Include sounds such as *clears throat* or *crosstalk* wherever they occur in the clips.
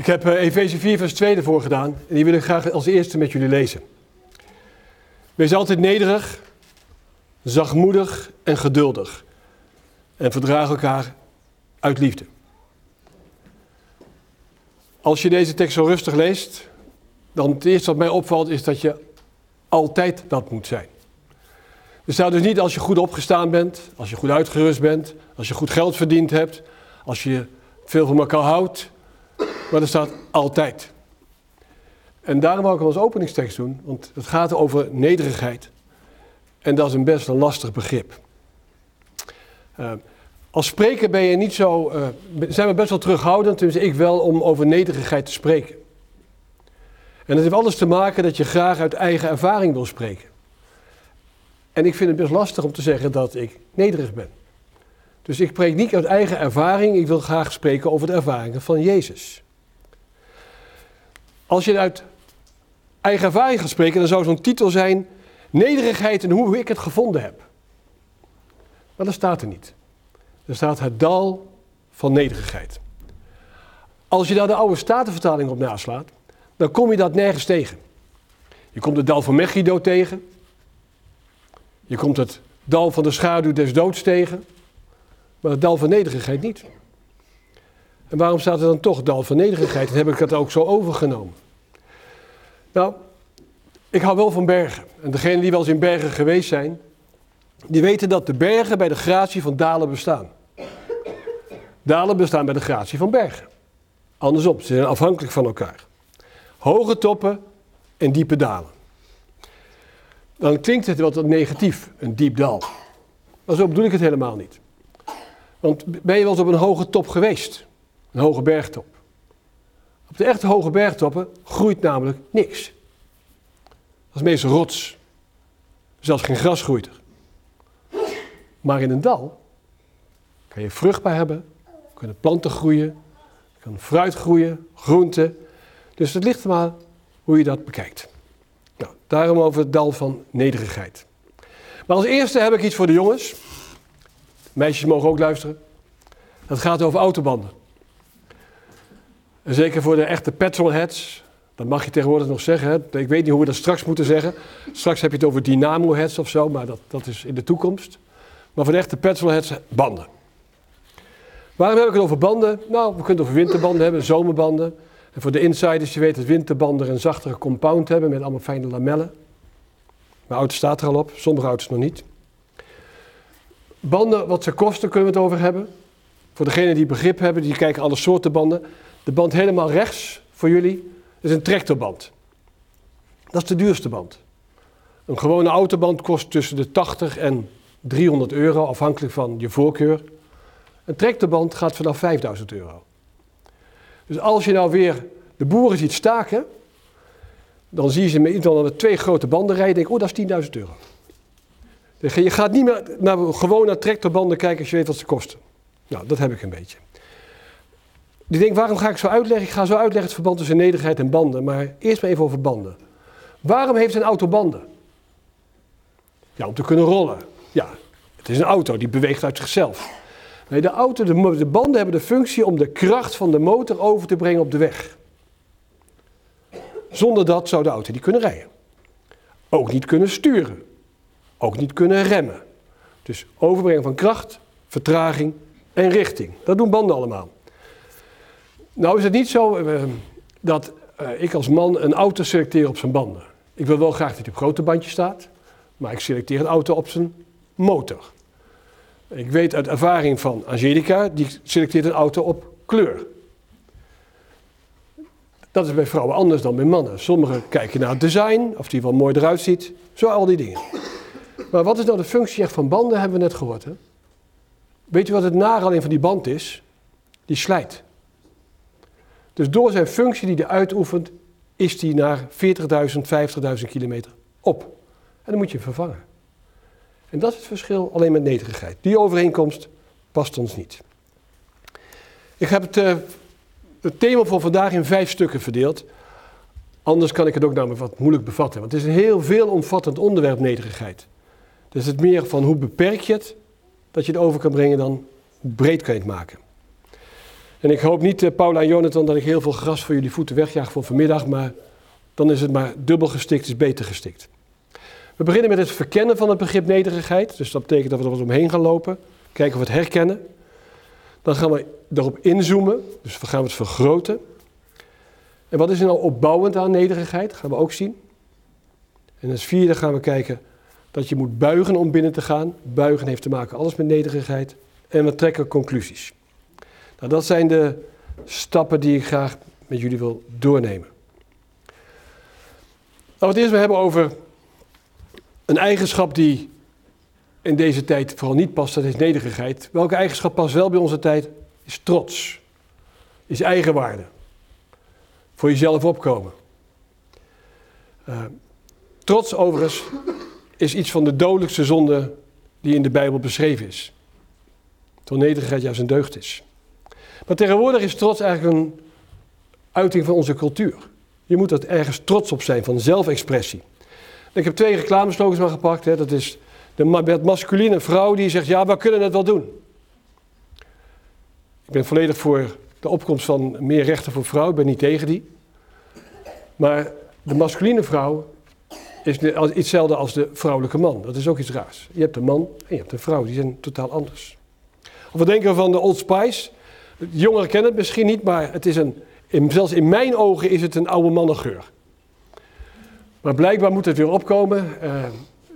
Ik heb uh, Efeze 4, vers 2 ervoor gedaan en die wil ik graag als eerste met jullie lezen. Wees altijd nederig, zachtmoedig en geduldig en verdraag elkaar uit liefde. Als je deze tekst zo rustig leest, dan het eerste wat mij opvalt is dat je altijd dat moet zijn. Er staat dus niet als je goed opgestaan bent, als je goed uitgerust bent, als je goed geld verdiend hebt, als je veel van elkaar houdt, maar er staat altijd. En daarom wou ik als openingstekst doen, want het gaat over nederigheid. En dat is een best een lastig begrip. Uh, als spreker ben je niet zo, uh, zijn we best wel terughoudend, tenminste ik wel, om over nederigheid te spreken. En dat heeft alles te maken dat je graag uit eigen ervaring wil spreken. En ik vind het best lastig om te zeggen dat ik nederig ben. Dus ik spreek niet uit eigen ervaring, ik wil graag spreken over de ervaringen van Jezus. Als je uit eigen ervaring gaat spreken, dan zou zo'n titel zijn: Nederigheid en hoe ik het gevonden heb. Maar dat staat er niet. Er staat het dal van nederigheid. Als je daar de oude statenvertaling op naslaat, dan kom je dat nergens tegen. Je komt het dal van Megiddo tegen. Je komt het dal van de schaduw des doods tegen. Maar het dal van nederigheid niet. En waarom staat er dan toch dal van nederigheid? Dan heb ik het ook zo overgenomen. Nou, ik hou wel van bergen. En degenen die wel eens in bergen geweest zijn, die weten dat de bergen bij de gratie van dalen bestaan. Dalen bestaan bij de gratie van bergen. Andersom, ze zijn afhankelijk van elkaar. Hoge toppen en diepe dalen. Dan klinkt het wat negatief, een diep dal. Maar zo bedoel ik het helemaal niet. Want ben je wel eens op een hoge top geweest? Een hoge bergtop. Op de echte hoge bergtoppen groeit namelijk niks. Dat is meestal rots. Zelfs geen gras groeit er. Maar in een dal kan je vruchtbaar hebben, kunnen planten groeien, kan fruit groeien, groenten. Dus het ligt maar hoe je dat bekijkt. Nou, daarom over het dal van nederigheid. Maar als eerste heb ik iets voor de jongens. Meisjes mogen ook luisteren. Dat gaat over autobanden. En zeker voor de echte petrolheads, dat mag je tegenwoordig nog zeggen. Hè? Ik weet niet hoe we dat straks moeten zeggen. Straks heb je het over dynamo-heads of zo, maar dat, dat is in de toekomst. Maar voor de echte petrolheads, banden. Waarom heb ik het over banden? Nou, we kunnen het over winterbanden hebben, zomerbanden. En voor de insiders, je weet dat winterbanden een zachtere compound hebben met allemaal fijne lamellen. Mijn auto staat er al op, sommige auto's nog niet. Banden, wat ze kosten, kunnen we het over hebben. Voor degenen die begrip hebben, die kijken alle soorten banden. De band helemaal rechts voor jullie is een tractorband. Dat is de duurste band. Een gewone autoband kost tussen de 80 en 300 euro, afhankelijk van je voorkeur. Een tractorband gaat vanaf 5000 euro. Dus als je nou weer de boeren ziet staken, dan zie je ze met met twee grote banden rijden. Denk, oh, dat is 10.000 euro. Je gaat niet meer naar, gewoon naar tractorbanden kijken als je weet wat ze kosten. Nou, dat heb ik een beetje. Die denkt, waarom ga ik zo uitleggen? Ik ga zo uitleggen het verband tussen nederigheid en banden. Maar eerst maar even over banden. Waarom heeft een auto banden? Ja, om te kunnen rollen. Ja, het is een auto, die beweegt uit zichzelf. Nee, de, auto, de, de banden hebben de functie om de kracht van de motor over te brengen op de weg. Zonder dat zou de auto niet kunnen rijden. Ook niet kunnen sturen. Ook niet kunnen remmen. Dus overbrengen van kracht, vertraging en richting. Dat doen banden allemaal. Nou is het niet zo uh, dat uh, ik als man een auto selecteer op zijn banden. Ik wil wel graag dat hij op grote bandjes staat, maar ik selecteer een auto op zijn motor. Ik weet uit ervaring van Angelica, die selecteert een auto op kleur. Dat is bij vrouwen anders dan bij mannen. Sommigen kijken naar het design, of die wel mooi eruit ziet. Zo al die dingen. Maar wat is nou de functie echt van banden, hebben we net gehoord. Hè? Weet je wat het alleen van die band is? Die slijt. Dus door zijn functie die hij uitoefent, is hij naar 40.000, 50.000 kilometer op. En dan moet je hem vervangen. En dat is het verschil alleen met nederigheid. Die overeenkomst past ons niet. Ik heb het, uh, het thema voor vandaag in vijf stukken verdeeld. Anders kan ik het ook namelijk wat moeilijk bevatten. Want het is een heel veelomvattend onderwerp, nederigheid. Dus het meer van hoe beperk je het, dat je het over kan brengen, dan breed kan je het maken. En ik hoop niet, uh, Paula en Jonathan, dat ik heel veel gras voor jullie voeten wegjaag voor vanmiddag, maar dan is het maar dubbel gestikt, is beter gestikt. We beginnen met het verkennen van het begrip nederigheid. Dus dat betekent dat we er wat omheen gaan lopen, kijken of we het herkennen. Dan gaan we erop inzoomen, dus we gaan het vergroten. En wat is er nou opbouwend aan nederigheid? Gaan we ook zien. En als vierde gaan we kijken dat je moet buigen om binnen te gaan. Buigen heeft te maken alles met nederigheid. En we trekken conclusies. Nou, dat zijn de stappen die ik graag met jullie wil doornemen. Nou, het eerst we hebben over een eigenschap die in deze tijd vooral niet past, dat is nederigheid. Welke eigenschap past wel bij onze tijd? Is trots. Is eigenwaarde. Voor jezelf opkomen. Uh, trots overigens is iets van de dodelijkste zonde die in de Bijbel beschreven is. Terwijl nederigheid juist een deugd is. Maar tegenwoordig is trots eigenlijk een uiting van onze cultuur. Je moet er ergens trots op zijn, van zelfexpressie. Ik heb twee reclameslogans maar gepakt. Hè. Dat is de masculine vrouw die zegt, ja, we kunnen het wel doen. Ik ben volledig voor de opkomst van meer rechten voor vrouwen. Ik ben niet tegen die. Maar de masculine vrouw is hetzelfde als de vrouwelijke man. Dat is ook iets raars. Je hebt een man en je hebt een vrouw. Die zijn totaal anders. Of wat denken we van de Old Spice? Jongeren kennen het misschien niet, maar het is een, zelfs in mijn ogen is het een oude mannengeur. Maar blijkbaar moet het weer opkomen. Eh,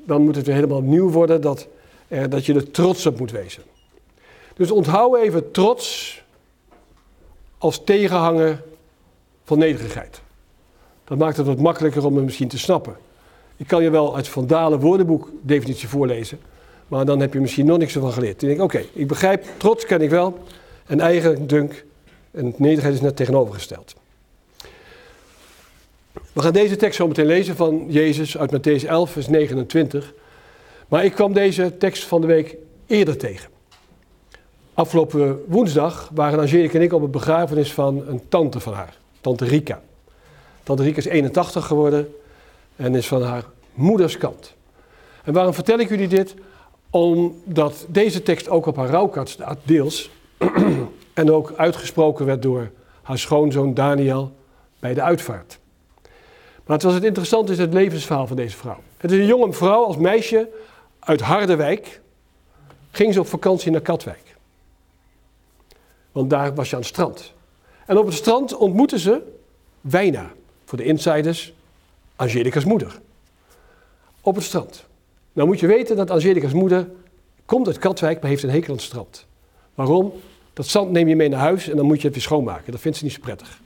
dan moet het weer helemaal nieuw worden dat, eh, dat je er trots op moet wezen. Dus onthoud even trots als tegenhanger van nederigheid. Dat maakt het wat makkelijker om het misschien te snappen. Ik kan je wel uit Van Dalen woordenboek definitie voorlezen, maar dan heb je misschien nog niks ervan geleerd. Dan denk ik, oké, ik begrijp, trots ken ik wel, en eigen dunk en nederigheid is net tegenovergesteld. We gaan deze tekst zo meteen lezen van Jezus uit Matthäus 11, vers 29. Maar ik kwam deze tekst van de week eerder tegen. Afgelopen woensdag waren Angelique en ik op het begrafenis van een tante van haar, tante Rika. Tante Rika is 81 geworden en is van haar moeders kant. En waarom vertel ik jullie dit? Omdat deze tekst ook op haar rouwkaart staat, deels. *clears throat* en ook uitgesproken werd door haar schoonzoon Daniel bij de uitvaart. Maar het was het interessante is het levensverhaal van deze vrouw. Het is een jonge vrouw als meisje uit Harderwijk. Ging ze op vakantie naar Katwijk. Want daar was je aan het strand. En op het strand ontmoette ze Wijna. Voor de insiders, Angelica's moeder. Op het strand. Nou moet je weten dat Angelica's moeder komt uit Katwijk, maar heeft een hekel aan het strand. Waarom? Dat zand neem je mee naar huis en dan moet je het weer schoonmaken. Dat vindt ze niet zo prettig.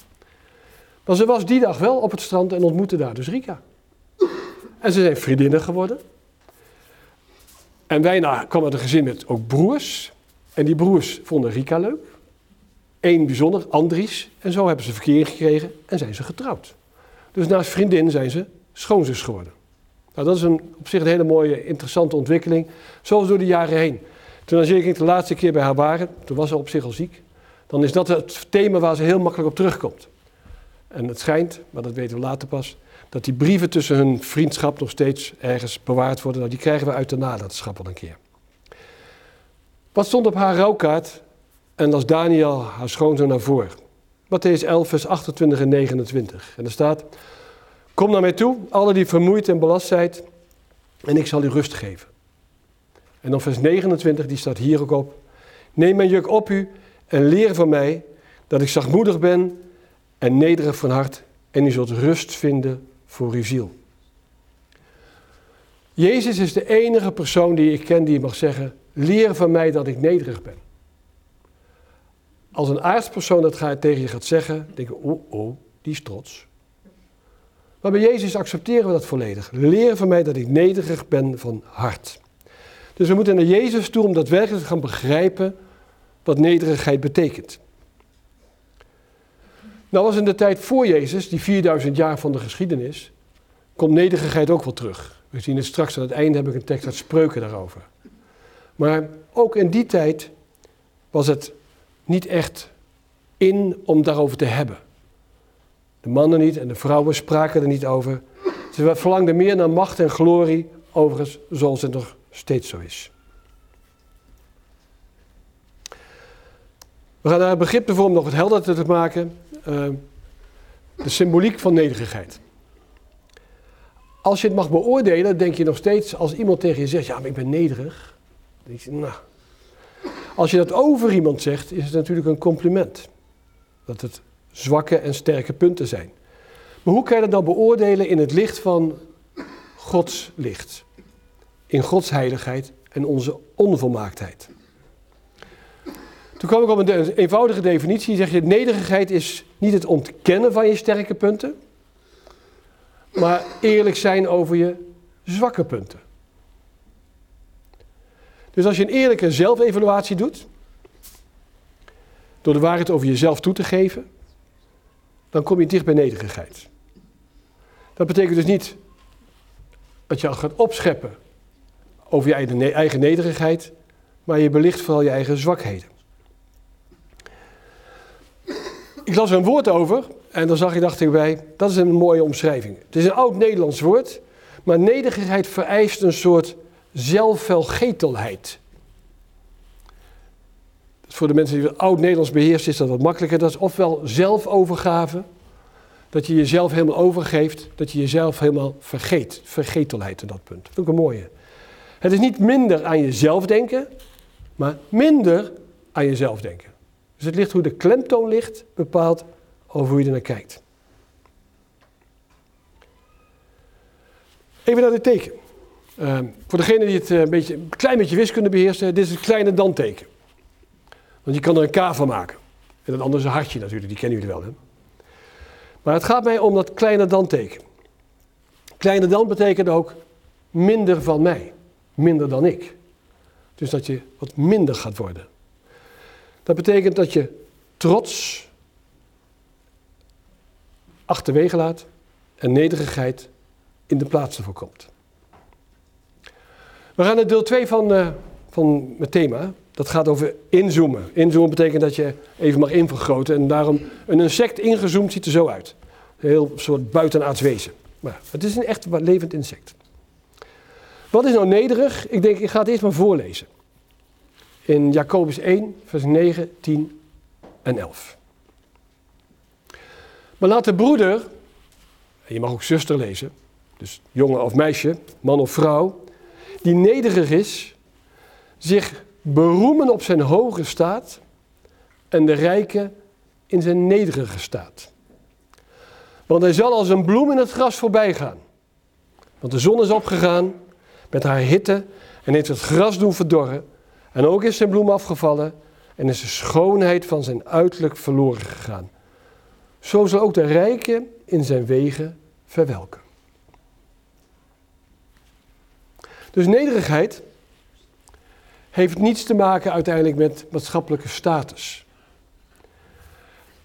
Maar ze was die dag wel op het strand en ontmoette daar dus Rika. En ze zijn vriendinnen geworden. En bijna kwam uit een gezin met ook broers. En die broers vonden Rika leuk. Eén bijzonder, Andries. En zo hebben ze verkeer gekregen en zijn ze getrouwd. Dus naast vriendin zijn ze schoonzus geworden. Nou, dat is een, op zich een hele mooie, interessante ontwikkeling. Zoals door de jaren heen. Toen ik de laatste keer bij haar waren, toen was ze op zich al ziek. Dan is dat het thema waar ze heel makkelijk op terugkomt. En het schijnt, maar dat weten we later pas, dat die brieven tussen hun vriendschap nog steeds ergens bewaard worden. Nou, die krijgen we uit de nalatenschap al een keer. Wat stond op haar rouwkaart? En las Daniel, haar schoonzoon, naar voren. Matthäus 11, vers 28 en 29. En er staat, kom naar mij toe, alle die vermoeid en belast zijn, en ik zal u rust geven. En dan vers 29, die staat hier ook op. Neem mijn juk op u en leer van mij dat ik zachtmoedig ben en nederig van hart en u zult rust vinden voor uw ziel. Jezus is de enige persoon die ik ken die mag zeggen, leer van mij dat ik nederig ben. Als een aardspersoon dat tegen je gaat zeggen, denk je, oh, oh, die is trots. Maar bij Jezus accepteren we dat volledig. Leer van mij dat ik nederig ben van hart. Dus we moeten naar Jezus toe om daadwerkelijk te gaan begrijpen wat nederigheid betekent. Nou was in de tijd voor Jezus, die 4000 jaar van de geschiedenis, komt nederigheid ook wel terug. We zien het straks aan het einde, heb ik een tekst uit Spreuken daarover. Maar ook in die tijd was het niet echt in om daarover te hebben. De mannen niet en de vrouwen spraken er niet over. Ze verlangden meer naar macht en glorie, overigens zoals het nog steeds zo is. We gaan naar het begrip ervoor om nog het helderder te maken. Uh, de symboliek van nederigheid. Als je het mag beoordelen, denk je nog steeds, als iemand tegen je zegt, ja, maar ik ben nederig. Dan denk je, nou. Als je dat over iemand zegt, is het natuurlijk een compliment. Dat het zwakke en sterke punten zijn. Maar hoe kan je dat dan beoordelen in het licht van Gods licht? In Gods heiligheid en onze onvolmaaktheid. Toen kwam ik op een eenvoudige definitie. Zeg je, nederigheid is niet het ontkennen van je sterke punten, maar eerlijk zijn over je zwakke punten. Dus als je een eerlijke zelfevaluatie doet, door de waarheid over jezelf toe te geven, dan kom je dicht bij nederigheid. Dat betekent dus niet dat je al gaat opscheppen over je eigen nederigheid, maar je belicht vooral je eigen zwakheden. Ik las er een woord over en dan zag ik, dacht ik bij, dat is een mooie omschrijving. Het is een oud Nederlands woord, maar nederigheid vereist een soort zelfvelgetelheid. Voor de mensen die oud Nederlands beheersen is dat wat makkelijker. Dat is ofwel zelfovergave, dat je jezelf helemaal overgeeft, dat je jezelf helemaal vergeet. Vergetelheid in dat punt. Dat vind ik een mooie. Het is niet minder aan jezelf denken, maar minder aan jezelf denken. Dus het ligt hoe de klemtoon ligt, bepaalt over hoe je er naar kijkt. Even naar dit teken. Uh, voor degene die het eh, een, beetje, een klein beetje wiskunde beheersen, dit is het kleine dan-teken. Want je kan er een K van maken. En dat andere is een hartje natuurlijk, die kennen jullie wel. Hè? Maar het gaat mij om dat kleine dan-teken. Kleine dan betekent ook minder van mij, minder dan ik. Dus dat je wat minder gaat worden. Dat betekent dat je trots achterwege laat en nederigheid in de plaats ervoor komt. We gaan naar deel 2 van, uh, van het thema. Dat gaat over inzoomen. Inzoomen betekent dat je even mag invergroten. En daarom, een insect ingezoomd ziet er zo uit. Een heel soort buitenaards wezen. Maar het is een echt levend insect. Wat is nou nederig? Ik denk, ik ga het eerst maar voorlezen in Jacobus 1, vers 9, 10 en 11. Maar laat de broeder, en je mag ook zuster lezen, dus jongen of meisje, man of vrouw, die nederig is, zich beroemen op zijn hoge staat en de rijke in zijn nederige staat. Want hij zal als een bloem in het gras voorbij gaan. Want de zon is opgegaan met haar hitte en heeft het gras doen verdorren en ook is zijn bloem afgevallen en is de schoonheid van zijn uiterlijk verloren gegaan. Zo zal ook de rijke in zijn wegen verwelken. Dus nederigheid heeft niets te maken uiteindelijk met maatschappelijke status.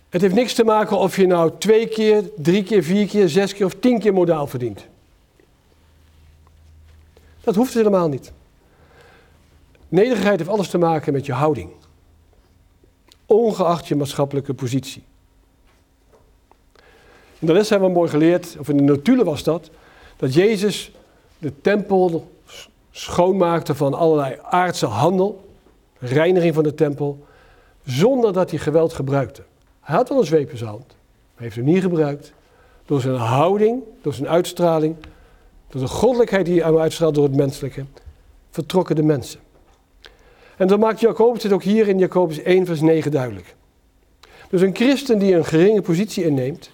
Het heeft niks te maken of je nou twee keer, drie keer, vier keer, zes keer of tien keer modaal verdient. Dat hoeft helemaal niet. Nederigheid heeft alles te maken met je houding. Ongeacht je maatschappelijke positie. In de les hebben we mooi geleerd, of in de notulen was dat, dat Jezus de tempel schoonmaakte van allerlei aardse handel, reiniging van de tempel, zonder dat hij geweld gebruikte. Hij had wel een zweep in zijn hand, maar heeft hem niet gebruikt. Door zijn houding, door zijn uitstraling, door de goddelijkheid die hij uitstraalt door het menselijke, vertrokken de mensen. En dan maakt Jacobus het ook hier in Jacobus 1, vers 9 duidelijk. Dus een christen die een geringe positie inneemt,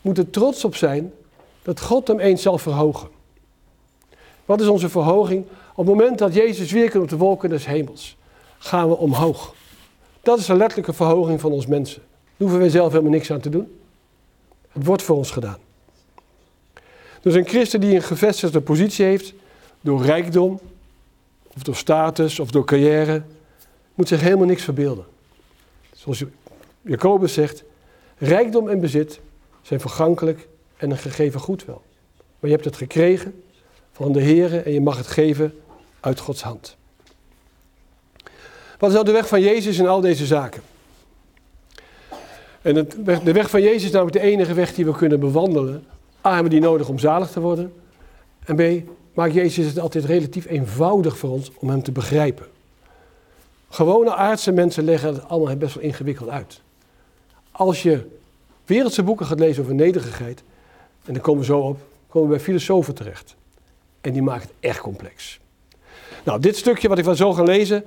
moet er trots op zijn dat God hem eens zal verhogen. Wat is onze verhoging? Op het moment dat Jezus weer komt op de wolken des hemels, gaan we omhoog. Dat is de letterlijke verhoging van ons mensen. Daar hoeven wij zelf helemaal niks aan te doen. Het wordt voor ons gedaan. Dus een christen die een gevestigde positie heeft, door rijkdom, of door status, of door carrière, moet zich helemaal niks verbeelden. Zoals Jacobus zegt, rijkdom en bezit zijn vergankelijk en een gegeven goed wel. Maar je hebt het gekregen van de Heer en je mag het geven uit Gods hand. Wat is nou de weg van Jezus in al deze zaken? En de weg van Jezus is namelijk de enige weg die we kunnen bewandelen. A, hebben we die nodig om zalig te worden. En B, maakt Jezus het altijd relatief eenvoudig voor ons om hem te begrijpen. Gewone aardse mensen leggen het allemaal best wel ingewikkeld uit. Als je wereldse boeken gaat lezen over nederigheid, en dan komen we zo op, komen we bij filosofen terecht. En die maken het echt complex. Nou, dit stukje wat ik van zo ga lezen,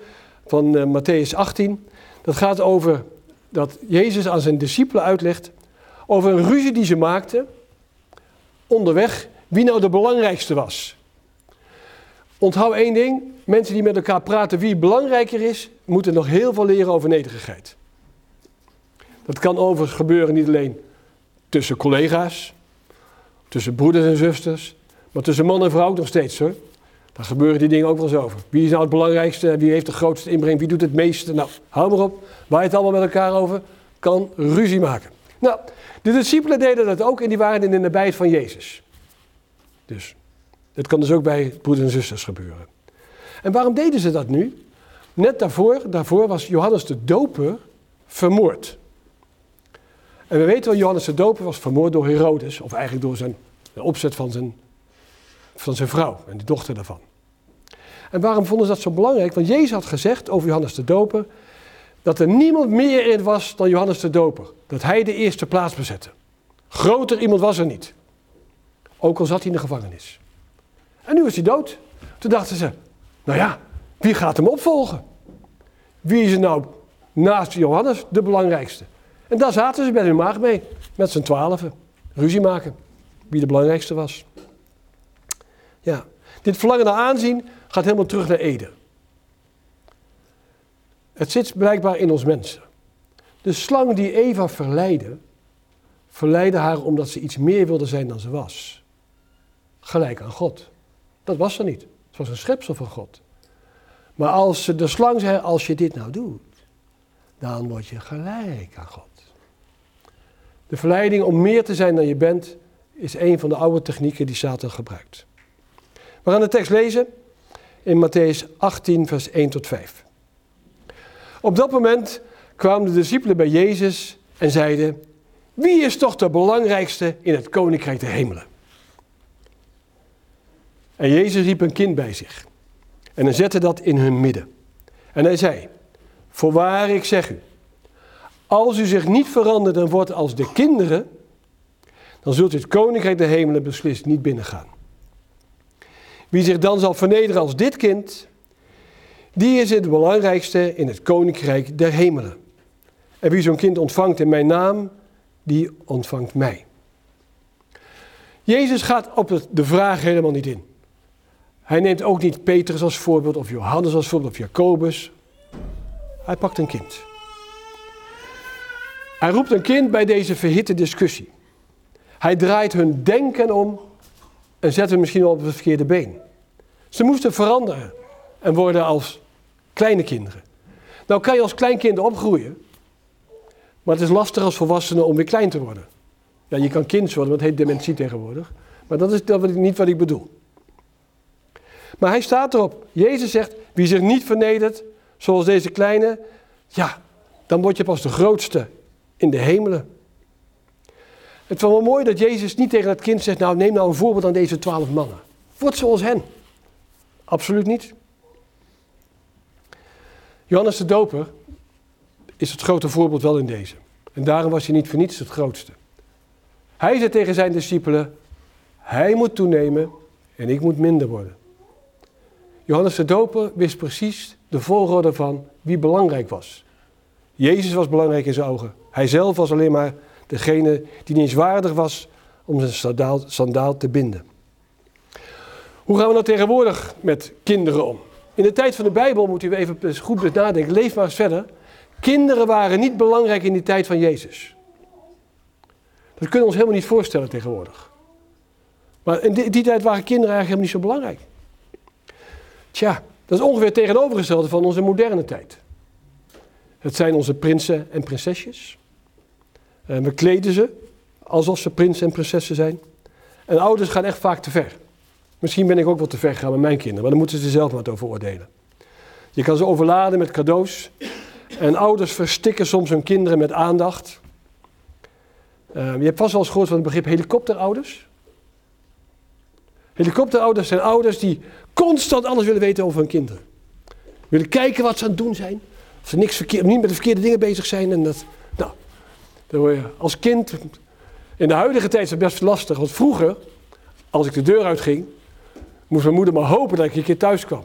van uh, Matthäus 18, dat gaat over dat Jezus aan zijn discipelen uitlegt over een ruzie die ze maakten onderweg, wie nou de belangrijkste was. Onthoud één ding, mensen die met elkaar praten wie belangrijker is, moeten nog heel veel leren over nederigheid. Dat kan overigens gebeuren niet alleen tussen collega's, tussen broeders en zusters, maar tussen man en vrouw ook nog steeds hoor. Daar gebeuren die dingen ook wel eens over. Wie is nou het belangrijkste, wie heeft de grootste inbreng, wie doet het meeste? Nou, hou maar op, waar je het allemaal met elkaar over, kan ruzie maken. Nou, de discipelen deden dat ook en die waren in de nabijheid van Jezus. Dus, dit kan dus ook bij broeders en zusters gebeuren. En waarom deden ze dat nu? Net daarvoor, daarvoor was Johannes de Doper vermoord. En we weten wel, Johannes de Doper was vermoord door Herodes, of eigenlijk door zijn, de opzet van zijn, van zijn vrouw en de dochter daarvan. En waarom vonden ze dat zo belangrijk? Want Jezus had gezegd over Johannes de Doper dat er niemand meer in was dan Johannes de Doper. Dat hij de eerste plaats bezette. Groter iemand was er niet. Ook al zat hij in de gevangenis. En nu is hij dood. Toen dachten ze, nou ja, wie gaat hem opvolgen? Wie is er nou naast Johannes de belangrijkste? En daar zaten ze bij hun maag mee, met z'n twaalfen. Ruzie maken, wie de belangrijkste was. Ja, dit verlangen naar aanzien gaat helemaal terug naar Eden. Het zit blijkbaar in ons mensen. De slang die Eva verleidde, verleidde haar omdat ze iets meer wilde zijn dan ze was. Gelijk aan God. Dat was ze niet. Het was een schepsel van God. Maar als de slang zei, als je dit nou doet, dan word je gelijk aan God. De verleiding om meer te zijn dan je bent, is een van de oude technieken die Satan gebruikt. We gaan de tekst lezen in Matthäus 18, vers 1 tot 5. Op dat moment kwamen de discipelen bij Jezus en zeiden: Wie is toch de belangrijkste in het koninkrijk der hemelen? En Jezus riep een kind bij zich en hij zette dat in hun midden. En hij zei: Voorwaar, ik zeg u, als u zich niet verandert en wordt als de kinderen, dan zult u het koninkrijk der hemelen beslist niet binnengaan. Wie zich dan zal vernederen als dit kind, die is het belangrijkste in het koninkrijk der hemelen. En wie zo'n kind ontvangt in mijn naam, die ontvangt mij. Jezus gaat op de vraag helemaal niet in. Hij neemt ook niet Petrus als voorbeeld, of Johannes als voorbeeld, of Jacobus. Hij pakt een kind. Hij roept een kind bij deze verhitte discussie. Hij draait hun denken om en zet hem misschien wel op het verkeerde been. Ze moesten veranderen en worden als kleine kinderen. Nou kan je als kleinkind opgroeien, maar het is lastig als volwassene om weer klein te worden. Ja, je kan kind worden, want het heet dementie tegenwoordig. Maar dat is niet wat ik bedoel. Maar hij staat erop. Jezus zegt, wie zich niet vernedert, zoals deze kleine, ja, dan word je pas de grootste in de hemelen. Het was wel mooi dat Jezus niet tegen het kind zegt, nou neem nou een voorbeeld aan deze twaalf mannen. Word zoals hen. Absoluut niet. Johannes de Doper is het grote voorbeeld wel in deze. En daarom was hij niet voor niets het grootste. Hij zei tegen zijn discipelen, hij moet toenemen en ik moet minder worden. Johannes de Doper wist precies de volgorde van wie belangrijk was. Jezus was belangrijk in zijn ogen. Hij zelf was alleen maar degene die niet eens waardig was om zijn sandaal, sandaal te binden. Hoe gaan we nou tegenwoordig met kinderen om? In de tijd van de Bijbel moet u even goed nadenken. Leef maar eens verder. Kinderen waren niet belangrijk in die tijd van Jezus. Dat kunnen we ons helemaal niet voorstellen tegenwoordig. Maar in die, die tijd waren kinderen eigenlijk helemaal niet zo belangrijk. Tja, dat is ongeveer tegenovergestelde van onze moderne tijd. Het zijn onze prinsen en prinsesjes. En we kleden ze alsof ze prinsen en prinsessen zijn. En ouders gaan echt vaak te ver. Misschien ben ik ook wel te ver gegaan met mijn kinderen, maar dan moeten ze zelf maar over oordelen. Je kan ze overladen met cadeaus. En ouders verstikken soms hun kinderen met aandacht. Uh, je hebt vast wel eens gehoord van het begrip helikopterouders. Helikopterouders zijn ouders die constant alles willen weten over hun kinderen. Willen kijken wat ze aan het doen zijn. Als ze niks verkeerd, niet met de verkeerde dingen bezig zijn. En dat, nou, dan word je als kind. In de huidige tijd is het best lastig. Want vroeger, als ik de deur uitging, moest mijn moeder maar hopen dat ik een keer thuis kwam.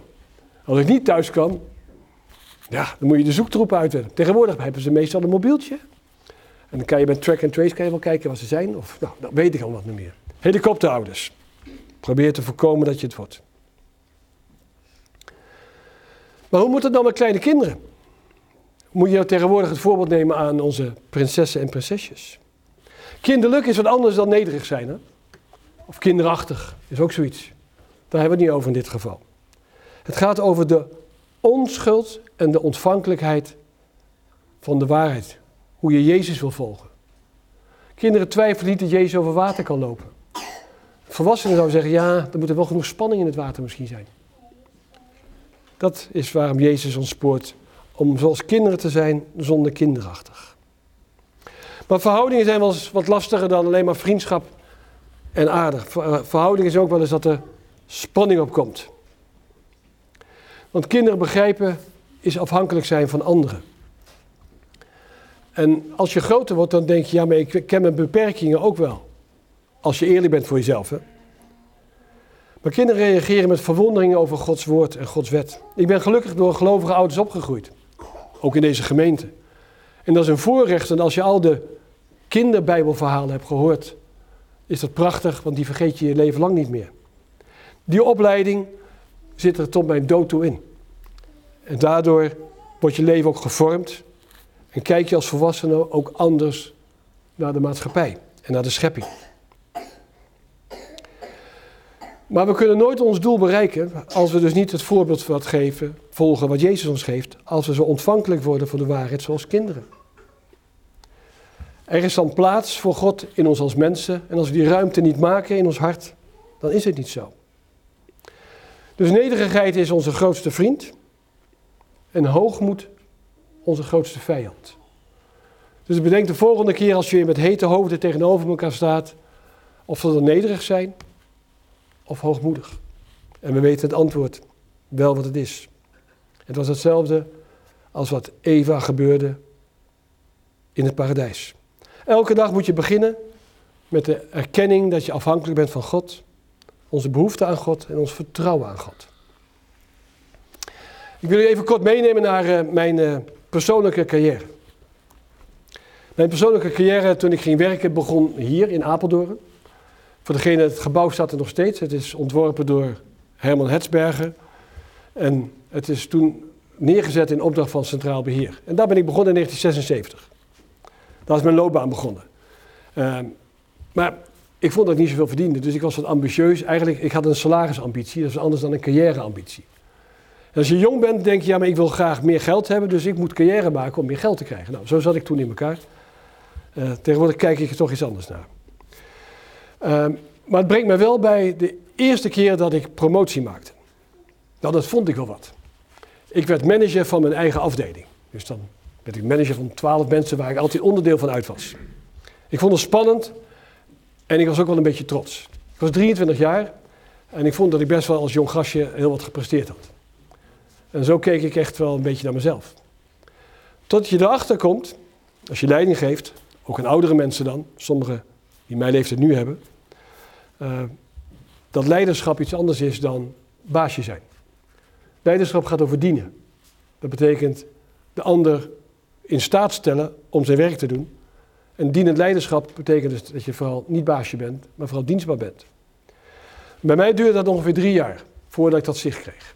Als ik niet thuis kwam, ja, dan moet je de zoektroep uitwerken. Tegenwoordig hebben ze meestal een mobieltje. En dan kan je met track and trace kan je wel kijken waar ze zijn. Of, nou, dan weet ik al wat meer. Helikopterouders. Probeer te voorkomen dat je het wordt. Maar hoe moet het dan met kleine kinderen? Moet je tegenwoordig het voorbeeld nemen aan onze prinsessen en prinsesjes? Kinderlijk is wat anders dan nederig zijn. Hè? Of kinderachtig is ook zoiets. Daar hebben we het niet over in dit geval. Het gaat over de onschuld en de ontvankelijkheid van de waarheid. Hoe je Jezus wil volgen. Kinderen twijfelen niet dat Jezus over water kan lopen. Volwassenen zouden zeggen, ja, er moet er wel genoeg spanning in het water misschien zijn. Dat is waarom Jezus ons spoort om zoals kinderen te zijn zonder kinderachtig. Maar verhoudingen zijn wel eens wat lastiger dan alleen maar vriendschap en aardig. Eh, verhoudingen is ook wel eens dat er spanning op komt. Want kinderen begrijpen is afhankelijk zijn van anderen. En als je groter wordt, dan denk je, ja, maar ik ken mijn beperkingen ook wel. Als je eerlijk bent voor jezelf. Hè? Maar kinderen reageren met verwondering over Gods woord en Gods wet. Ik ben gelukkig door gelovige ouders opgegroeid. Ook in deze gemeente. En dat is een voorrecht. En als je al de kinderbijbelverhalen hebt gehoord, is dat prachtig, want die vergeet je je leven lang niet meer. Die opleiding zit er tot mijn dood toe in. En daardoor wordt je leven ook gevormd. En kijk je als volwassene ook anders naar de maatschappij en naar de schepping. Maar we kunnen nooit ons doel bereiken als we dus niet het voorbeeld wat geven, volgen wat Jezus ons geeft, als we zo ontvankelijk worden voor de waarheid zoals kinderen. Er is dan plaats voor God in ons als mensen en als we die ruimte niet maken in ons hart, dan is het niet zo. Dus nederigheid is onze grootste vriend en hoogmoed onze grootste vijand. Dus bedenk de volgende keer als je met hete hoofden tegenover elkaar staat, of we dan nederig zijn of hoogmoedig. En we weten het antwoord wel wat het is. Het was hetzelfde als wat Eva gebeurde in het paradijs. Elke dag moet je beginnen met de erkenning dat je afhankelijk bent van God, onze behoefte aan God en ons vertrouwen aan God. Ik wil u even kort meenemen naar uh, mijn uh, persoonlijke carrière. Mijn persoonlijke carrière toen ik ging werken begon hier in Apeldoorn. Voor degene, het gebouw staat er nog steeds. Het is ontworpen door Herman Hetsberger. En het is toen neergezet in opdracht van Centraal Beheer. En daar ben ik begonnen in 1976. Daar is mijn loopbaan begonnen. Uh, maar ik vond dat ik niet zoveel verdiende, dus ik was wat ambitieus. Eigenlijk, ik had een salarisambitie, dat is anders dan een carrièreambitie. Als je jong bent, denk je, ja, maar ik wil graag meer geld hebben, dus ik moet carrière maken om meer geld te krijgen. Nou, zo zat ik toen in elkaar. Uh, tegenwoordig kijk ik er toch iets anders naar. Uh, maar het brengt me wel bij de eerste keer dat ik promotie maakte. Nou, dat vond ik wel wat. Ik werd manager van mijn eigen afdeling. Dus dan werd ik manager van twaalf mensen waar ik altijd onderdeel van uit was. Ik vond het spannend en ik was ook wel een beetje trots. Ik was 23 jaar en ik vond dat ik best wel als jong gastje heel wat gepresteerd had. En zo keek ik echt wel een beetje naar mezelf. Tot je erachter komt, als je leiding geeft, ook aan oudere mensen dan, sommigen die mijn leeftijd nu hebben, uh, dat leiderschap iets anders is dan baasje zijn. Leiderschap gaat over dienen. Dat betekent de ander in staat stellen om zijn werk te doen. En dienend leiderschap betekent dus dat je vooral niet baasje bent, maar vooral dienstbaar bent. Bij mij duurde dat ongeveer drie jaar voordat ik dat zicht kreeg.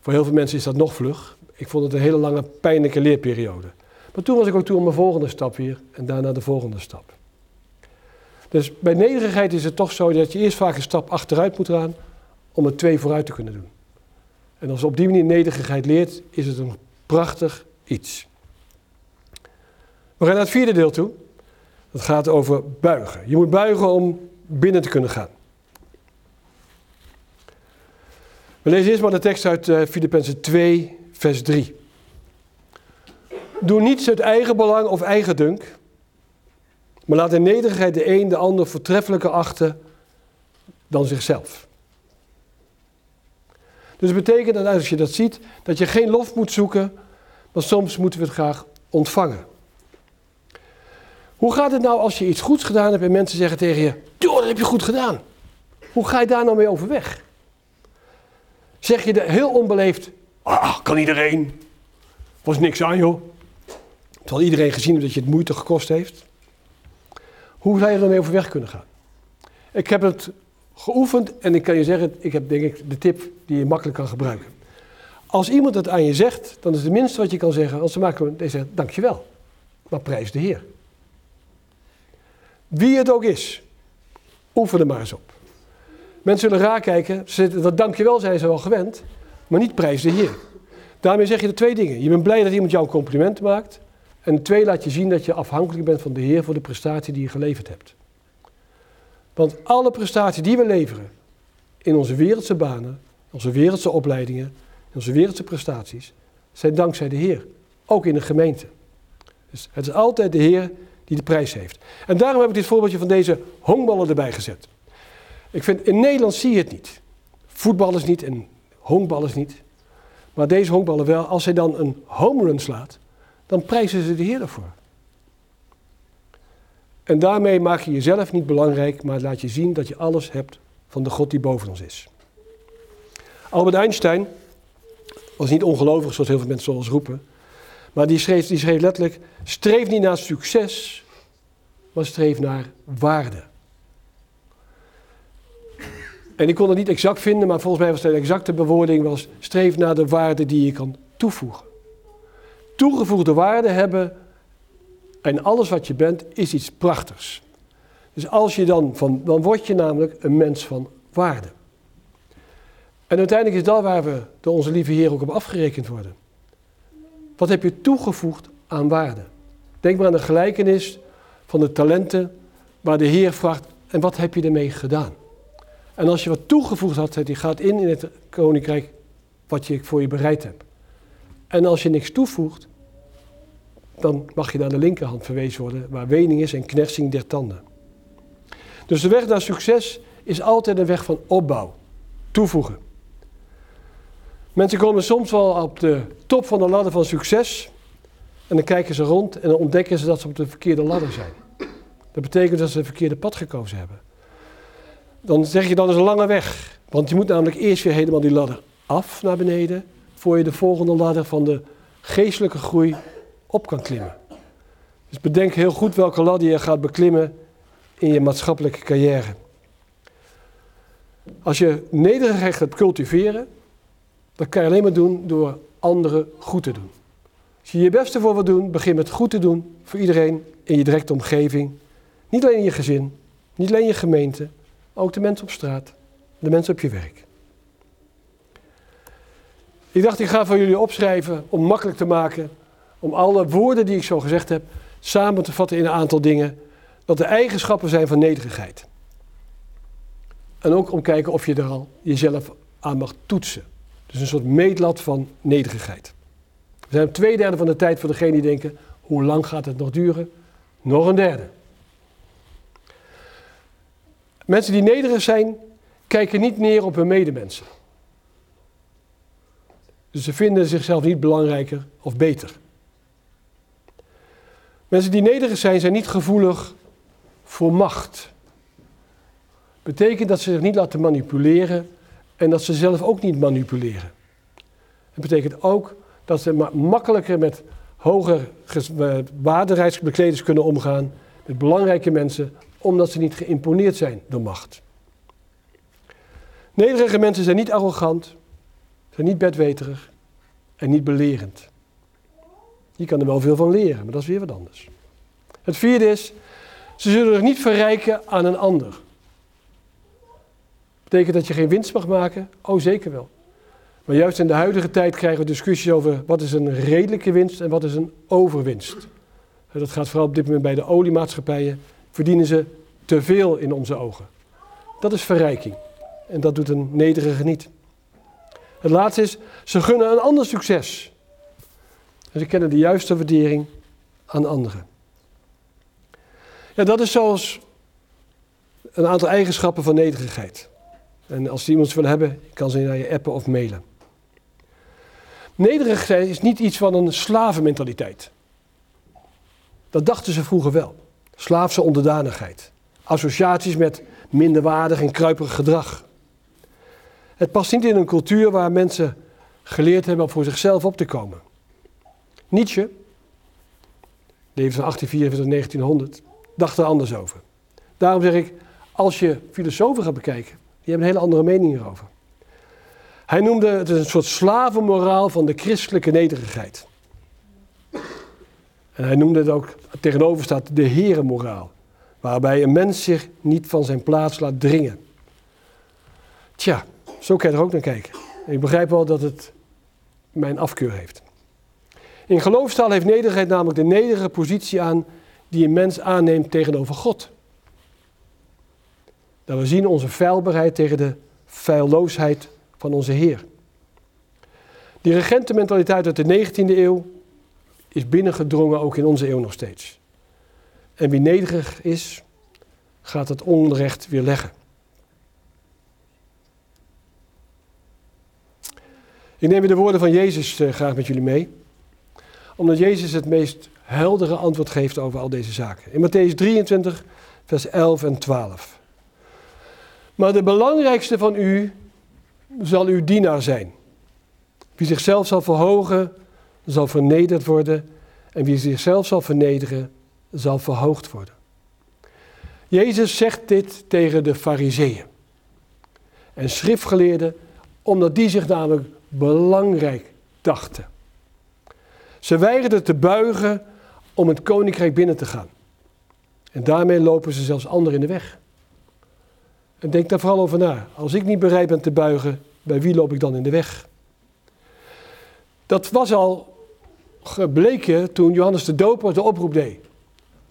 Voor heel veel mensen is dat nog vlug. Ik vond het een hele lange pijnlijke leerperiode. Maar toen was ik ook toe om mijn volgende stap weer en daarna de volgende stap. Dus bij nederigheid is het toch zo dat je eerst vaak een stap achteruit moet gaan om er twee vooruit te kunnen doen. En als je op die manier nederigheid leert, is het een prachtig iets. We gaan naar het vierde deel toe. Dat gaat over buigen. Je moet buigen om binnen te kunnen gaan. We lezen eerst maar de tekst uit uh, Filippenzen 2, vers 3. Doe niets uit eigen belang of eigen dunk, maar laat in nederigheid de een de ander voortreffelijker achten dan zichzelf. Dus het betekent dat als je dat ziet, dat je geen lof moet zoeken, maar soms moeten we het graag ontvangen. Hoe gaat het nou als je iets goeds gedaan hebt en mensen zeggen tegen je: Joh, dat heb je goed gedaan. Hoe ga je daar nou mee overweg? Zeg je heel onbeleefd: Ah, kan iedereen? Was niks aan, joh. Terwijl iedereen gezien heeft dat je het moeite gekost heeft. Hoe zou je er mee overweg kunnen gaan? Ik heb het geoefend en ik kan je zeggen, ik heb denk ik de tip die je makkelijk kan gebruiken. Als iemand het aan je zegt, dan is het minste wat je kan zeggen, als ze maken, je zegt, dankjewel. Maar prijs de Heer. Wie het ook is, oefen er maar eens op. Mensen zullen raar kijken, dat dankjewel zijn ze wel gewend, maar niet prijs de Heer. Daarmee zeg je de twee dingen. Je bent blij dat iemand jou een compliment maakt. En twee, laat je zien dat je afhankelijk bent van de Heer voor de prestatie die je geleverd hebt. Want alle prestaties die we leveren in onze wereldse banen, onze wereldse opleidingen, onze wereldse prestaties, zijn dankzij de Heer. Ook in de gemeente. Dus het is altijd de Heer die de prijs heeft. En daarom heb ik dit voorbeeldje van deze honkballen erbij gezet. Ik vind, in Nederland zie je het niet. Voetballers niet en honkballers niet. Maar deze honkballen wel. Als hij dan een home run slaat, dan prijzen ze de Heer ervoor. En daarmee maak je jezelf niet belangrijk, maar laat je zien dat je alles hebt van de God die boven ons is. Albert Einstein was niet ongelovig, zoals heel veel mensen zoals roepen. Maar die schreef, die schreef letterlijk: streef niet naar succes, maar streef naar waarde. En ik kon het niet exact vinden, maar volgens mij was de exacte bewoording was: streef naar de waarde die je kan toevoegen. Toegevoegde waarde hebben en alles wat je bent is iets prachtigs. Dus als je dan van, dan word je namelijk een mens van waarde. En uiteindelijk is dat waar we door onze lieve Heer ook op afgerekend worden. Wat heb je toegevoegd aan waarde? Denk maar aan de gelijkenis van de talenten waar de Heer vraagt, en wat heb je ermee gedaan? En als je wat toegevoegd had, die gaat in in het koninkrijk wat je voor je bereid hebt. En als je niks toevoegt, dan mag je naar de linkerhand verwezen worden, waar wening is en knersing der tanden. Dus de weg naar succes is altijd een weg van opbouw, toevoegen. Mensen komen soms wel op de top van de ladder van succes en dan kijken ze rond en dan ontdekken ze dat ze op de verkeerde ladder zijn. Dat betekent dat ze het verkeerde pad gekozen hebben. Dan zeg je dat is een lange weg, want je moet namelijk eerst weer helemaal die ladder af naar beneden, voor je de volgende ladder van de geestelijke groei op kan klimmen. Dus bedenk heel goed welke ladder je gaat beklimmen in je maatschappelijke carrière. Als je nederigheid gaat cultiveren, dat kan je alleen maar doen door anderen goed te doen. Als je je beste voor wilt doen, begin met goed te doen voor iedereen in je directe omgeving. Niet alleen in je gezin, niet alleen in je gemeente, ook de mensen op straat, de mensen op je werk. Ik dacht, ik ga voor jullie opschrijven om makkelijk te maken om alle woorden die ik zo gezegd heb samen te vatten in een aantal dingen. Dat de eigenschappen zijn van nederigheid. En ook om kijken of je er al jezelf aan mag toetsen. Dus een soort meetlat van nederigheid. Zijn op twee derde van de tijd voor degenen die denken, hoe lang gaat het nog duren? Nog een derde. Mensen die nederig zijn, kijken niet neer op hun medemensen. Dus ze vinden zichzelf niet belangrijker of beter. Mensen die nederig zijn, zijn niet gevoelig voor macht. Betekent dat ze zich niet laten manipuleren en dat ze zelf ook niet manipuleren. Het betekent ook dat ze makkelijker met hoger waarderijksbekleders kunnen omgaan, met belangrijke mensen, omdat ze niet geïmponeerd zijn door macht. Nederige mensen zijn niet arrogant, zijn niet bedweterig en niet belerend. Je kan er wel veel van leren, maar dat is weer wat anders. Het vierde is, ze zullen zich niet verrijken aan een ander. Betekent dat je geen winst mag maken? Oh, zeker wel. Maar juist in de huidige tijd krijgen we discussies over wat is een redelijke winst en wat is een overwinst. Dat gaat vooral op dit moment bij de oliemaatschappijen. Verdienen ze te veel in onze ogen. Dat is verrijking. En dat doet een nederige niet. Het laatste is, ze gunnen een ander succes. En ze kennen de juiste waardering aan anderen. Ja, dat is zoals een aantal eigenschappen van nederigheid. En als iemand ze wil hebben, kan ze naar je appen of mailen. Nederig zijn is niet iets van een slavenmentaliteit. Dat dachten ze vroeger wel. Slaafse onderdanigheid. Associaties met minderwaardig en kruiperig gedrag. Het past niet in een cultuur waar mensen geleerd hebben om voor zichzelf op te komen. Nietzsche, leven van 1844 tot 1900, dacht er anders over. Daarom zeg ik, als je filosofen gaat bekijken, die hebben een hele andere mening hierover. Hij noemde het een soort slavenmoraal van de christelijke nederigheid. En hij noemde het ook, tegenover staat, de herenmoraal. Waarbij een mens zich niet van zijn plaats laat dringen. Tja, zo kan je er ook naar kijken. ik begrijp wel dat het mijn afkeur heeft. In geloofstaal heeft nederigheid namelijk de nederige positie aan die een mens aanneemt tegenover God. Dat we zien onze feilbaarheid tegen de feilloosheid van onze Heer. Die regentenmentaliteit uit de 19e eeuw is binnengedrongen ook in onze eeuw nog steeds. En wie nederig is, gaat het onrecht weer leggen. Ik neem de woorden van Jezus uh, graag met jullie mee, omdat Jezus het meest heldere antwoord geeft over al deze zaken. In Matthäus 23, vers 11 en 12. Maar de belangrijkste van u zal uw dienaar zijn. Wie zichzelf zal verhogen, zal vernederd worden. En wie zichzelf zal vernederen, zal verhoogd worden. Jezus zegt dit tegen de fariseeën en schriftgeleerden, omdat die zich namelijk belangrijk dachten. Ze weigerden te buigen om het koninkrijk binnen te gaan. En daarmee lopen ze zelfs anderen in de weg. En denk daar vooral over na. Als ik niet bereid ben te buigen, bij wie loop ik dan in de weg? Dat was al gebleken toen Johannes de Doper de oproep deed.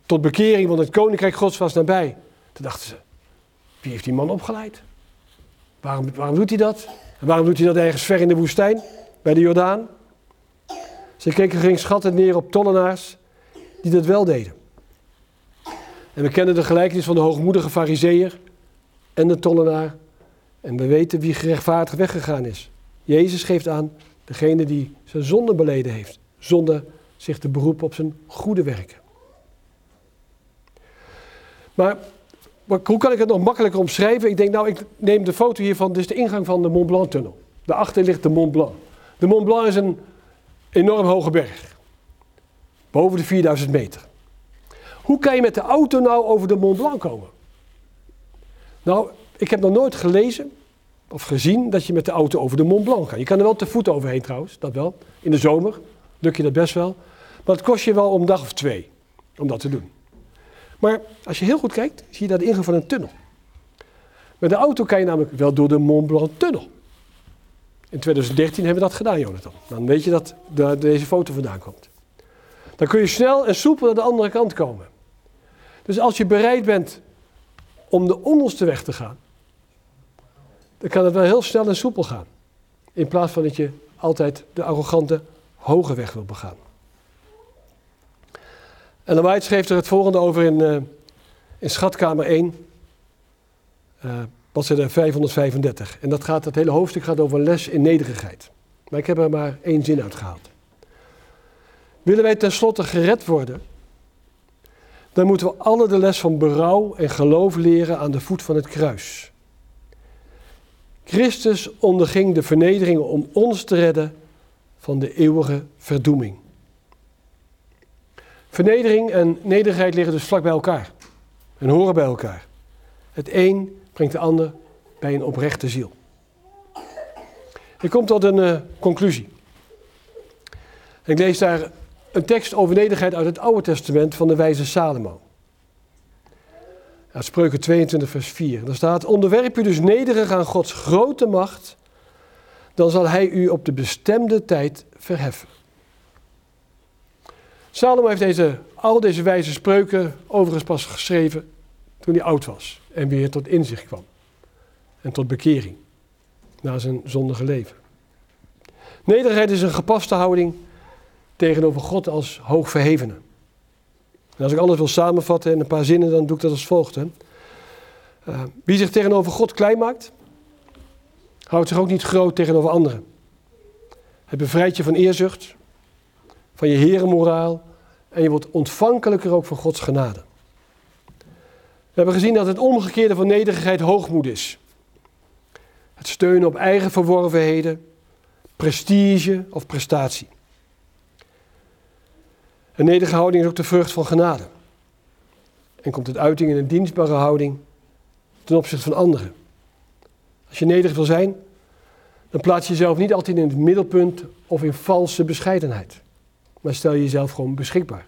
Tot bekering, want het koninkrijk gods was nabij. Toen dachten ze, wie heeft die man opgeleid? Waarom, waarom doet hij dat? En waarom doet hij dat ergens ver in de woestijn, bij de Jordaan? Ze keken geen schatten neer op tollenaars die dat wel deden. En we kennen de gelijkenis van de hoogmoedige fariseer en de tollenaar. En we weten wie gerechtvaardigd weggegaan is. Jezus geeft aan degene die zijn zonde beleden heeft, zonder zich te beroepen op zijn goede werken. Maar hoe kan ik het nog makkelijker omschrijven? Ik denk, nou, ik neem de foto hiervan, dit is de ingang van de Mont Blanc-tunnel. Daarachter ligt de Mont Blanc. De Mont Blanc is een enorm hoge berg. Boven de 4000 meter. Hoe kan je met de auto nou over de Mont Blanc komen? Nou, ik heb nog nooit gelezen of gezien dat je met de auto over de Mont Blanc kan. Je kan er wel te voet overheen trouwens, dat wel. In de zomer lukt je dat best wel. Maar het kost je wel om een dag of twee om dat te doen. Maar als je heel goed kijkt, zie je daar de ingang van een tunnel. Met de auto kan je namelijk wel door de Mont Blanc tunnel. In 2013 hebben we dat gedaan, Jonathan. Dan weet je dat deze foto vandaan komt. Dan kun je snel en soepel naar de andere kant komen. Dus als je bereid bent om de onderste weg te gaan, dan kan het wel heel snel en soepel gaan. In plaats van dat je altijd de arrogante hoge weg wil begaan. En de White schreef er het volgende over in, uh, in Schatkamer 1, uh, bladzijde 535. En dat gaat, het hele hoofdstuk gaat over les in nederigheid. Maar ik heb er maar één zin uit gehaald. Willen wij tenslotte gered worden, dan moeten we alle de les van berouw en geloof leren aan de voet van het kruis. Christus onderging de vernederingen om ons te redden van de eeuwige verdoeming. Vernedering en nederigheid liggen dus vlak bij elkaar en horen bij elkaar. Het een brengt de ander bij een oprechte ziel. Ik kom tot een uh, conclusie. Ik lees daar een tekst over nederigheid uit het Oude Testament van de wijze Salomo. Uit Spreuken 22, vers 4. Daar staat: Onderwerp u dus nederig aan Gods grote macht, dan zal Hij u op de bestemde tijd verheffen. Salomo heeft deze, al deze wijze spreuken overigens pas geschreven toen hij oud was en weer tot inzicht kwam. En tot bekering na zijn zondige leven. Nederigheid is een gepaste houding tegenover God als hoogverhevene. En als ik alles wil samenvatten in een paar zinnen, dan doe ik dat als volgt. Hè. Uh, wie zich tegenover God klein maakt, houdt zich ook niet groot tegenover anderen. Het bevrijdt je van eerzucht, van je herenmoraal en je wordt ontvankelijker ook voor Gods genade. We hebben gezien dat het omgekeerde van nederigheid hoogmoed is. Het steunen op eigen verworvenheden, prestige of prestatie. Een nederige houding is ook de vrucht van genade. En komt het uiting in een dienstbare houding ten opzichte van anderen. Als je nederig wil zijn, dan plaats je jezelf niet altijd in het middelpunt of in valse bescheidenheid. Maar stel je jezelf gewoon beschikbaar.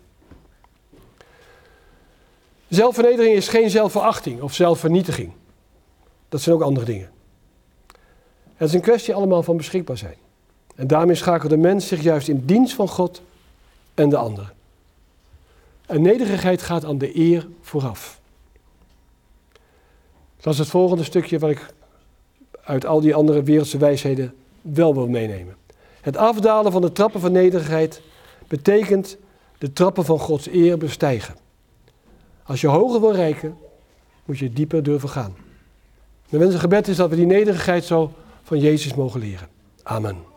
Zelfvernedering is geen zelfverachting of zelfvernietiging. Dat zijn ook andere dingen. Het is een kwestie allemaal van beschikbaar zijn. En daarmee schakelt de mens zich juist in dienst van God en de ander. En nederigheid gaat aan de eer vooraf. Dat is het volgende stukje wat ik uit al die andere wereldse wijsheden wel wil meenemen. Het afdalen van de trappen van nederigheid betekent de trappen van Gods eer bestijgen. Als je hoger wil reiken, moet je dieper durven gaan. Mijn wens gebed is dat we die nederigheid zo van Jezus mogen leren. Amen.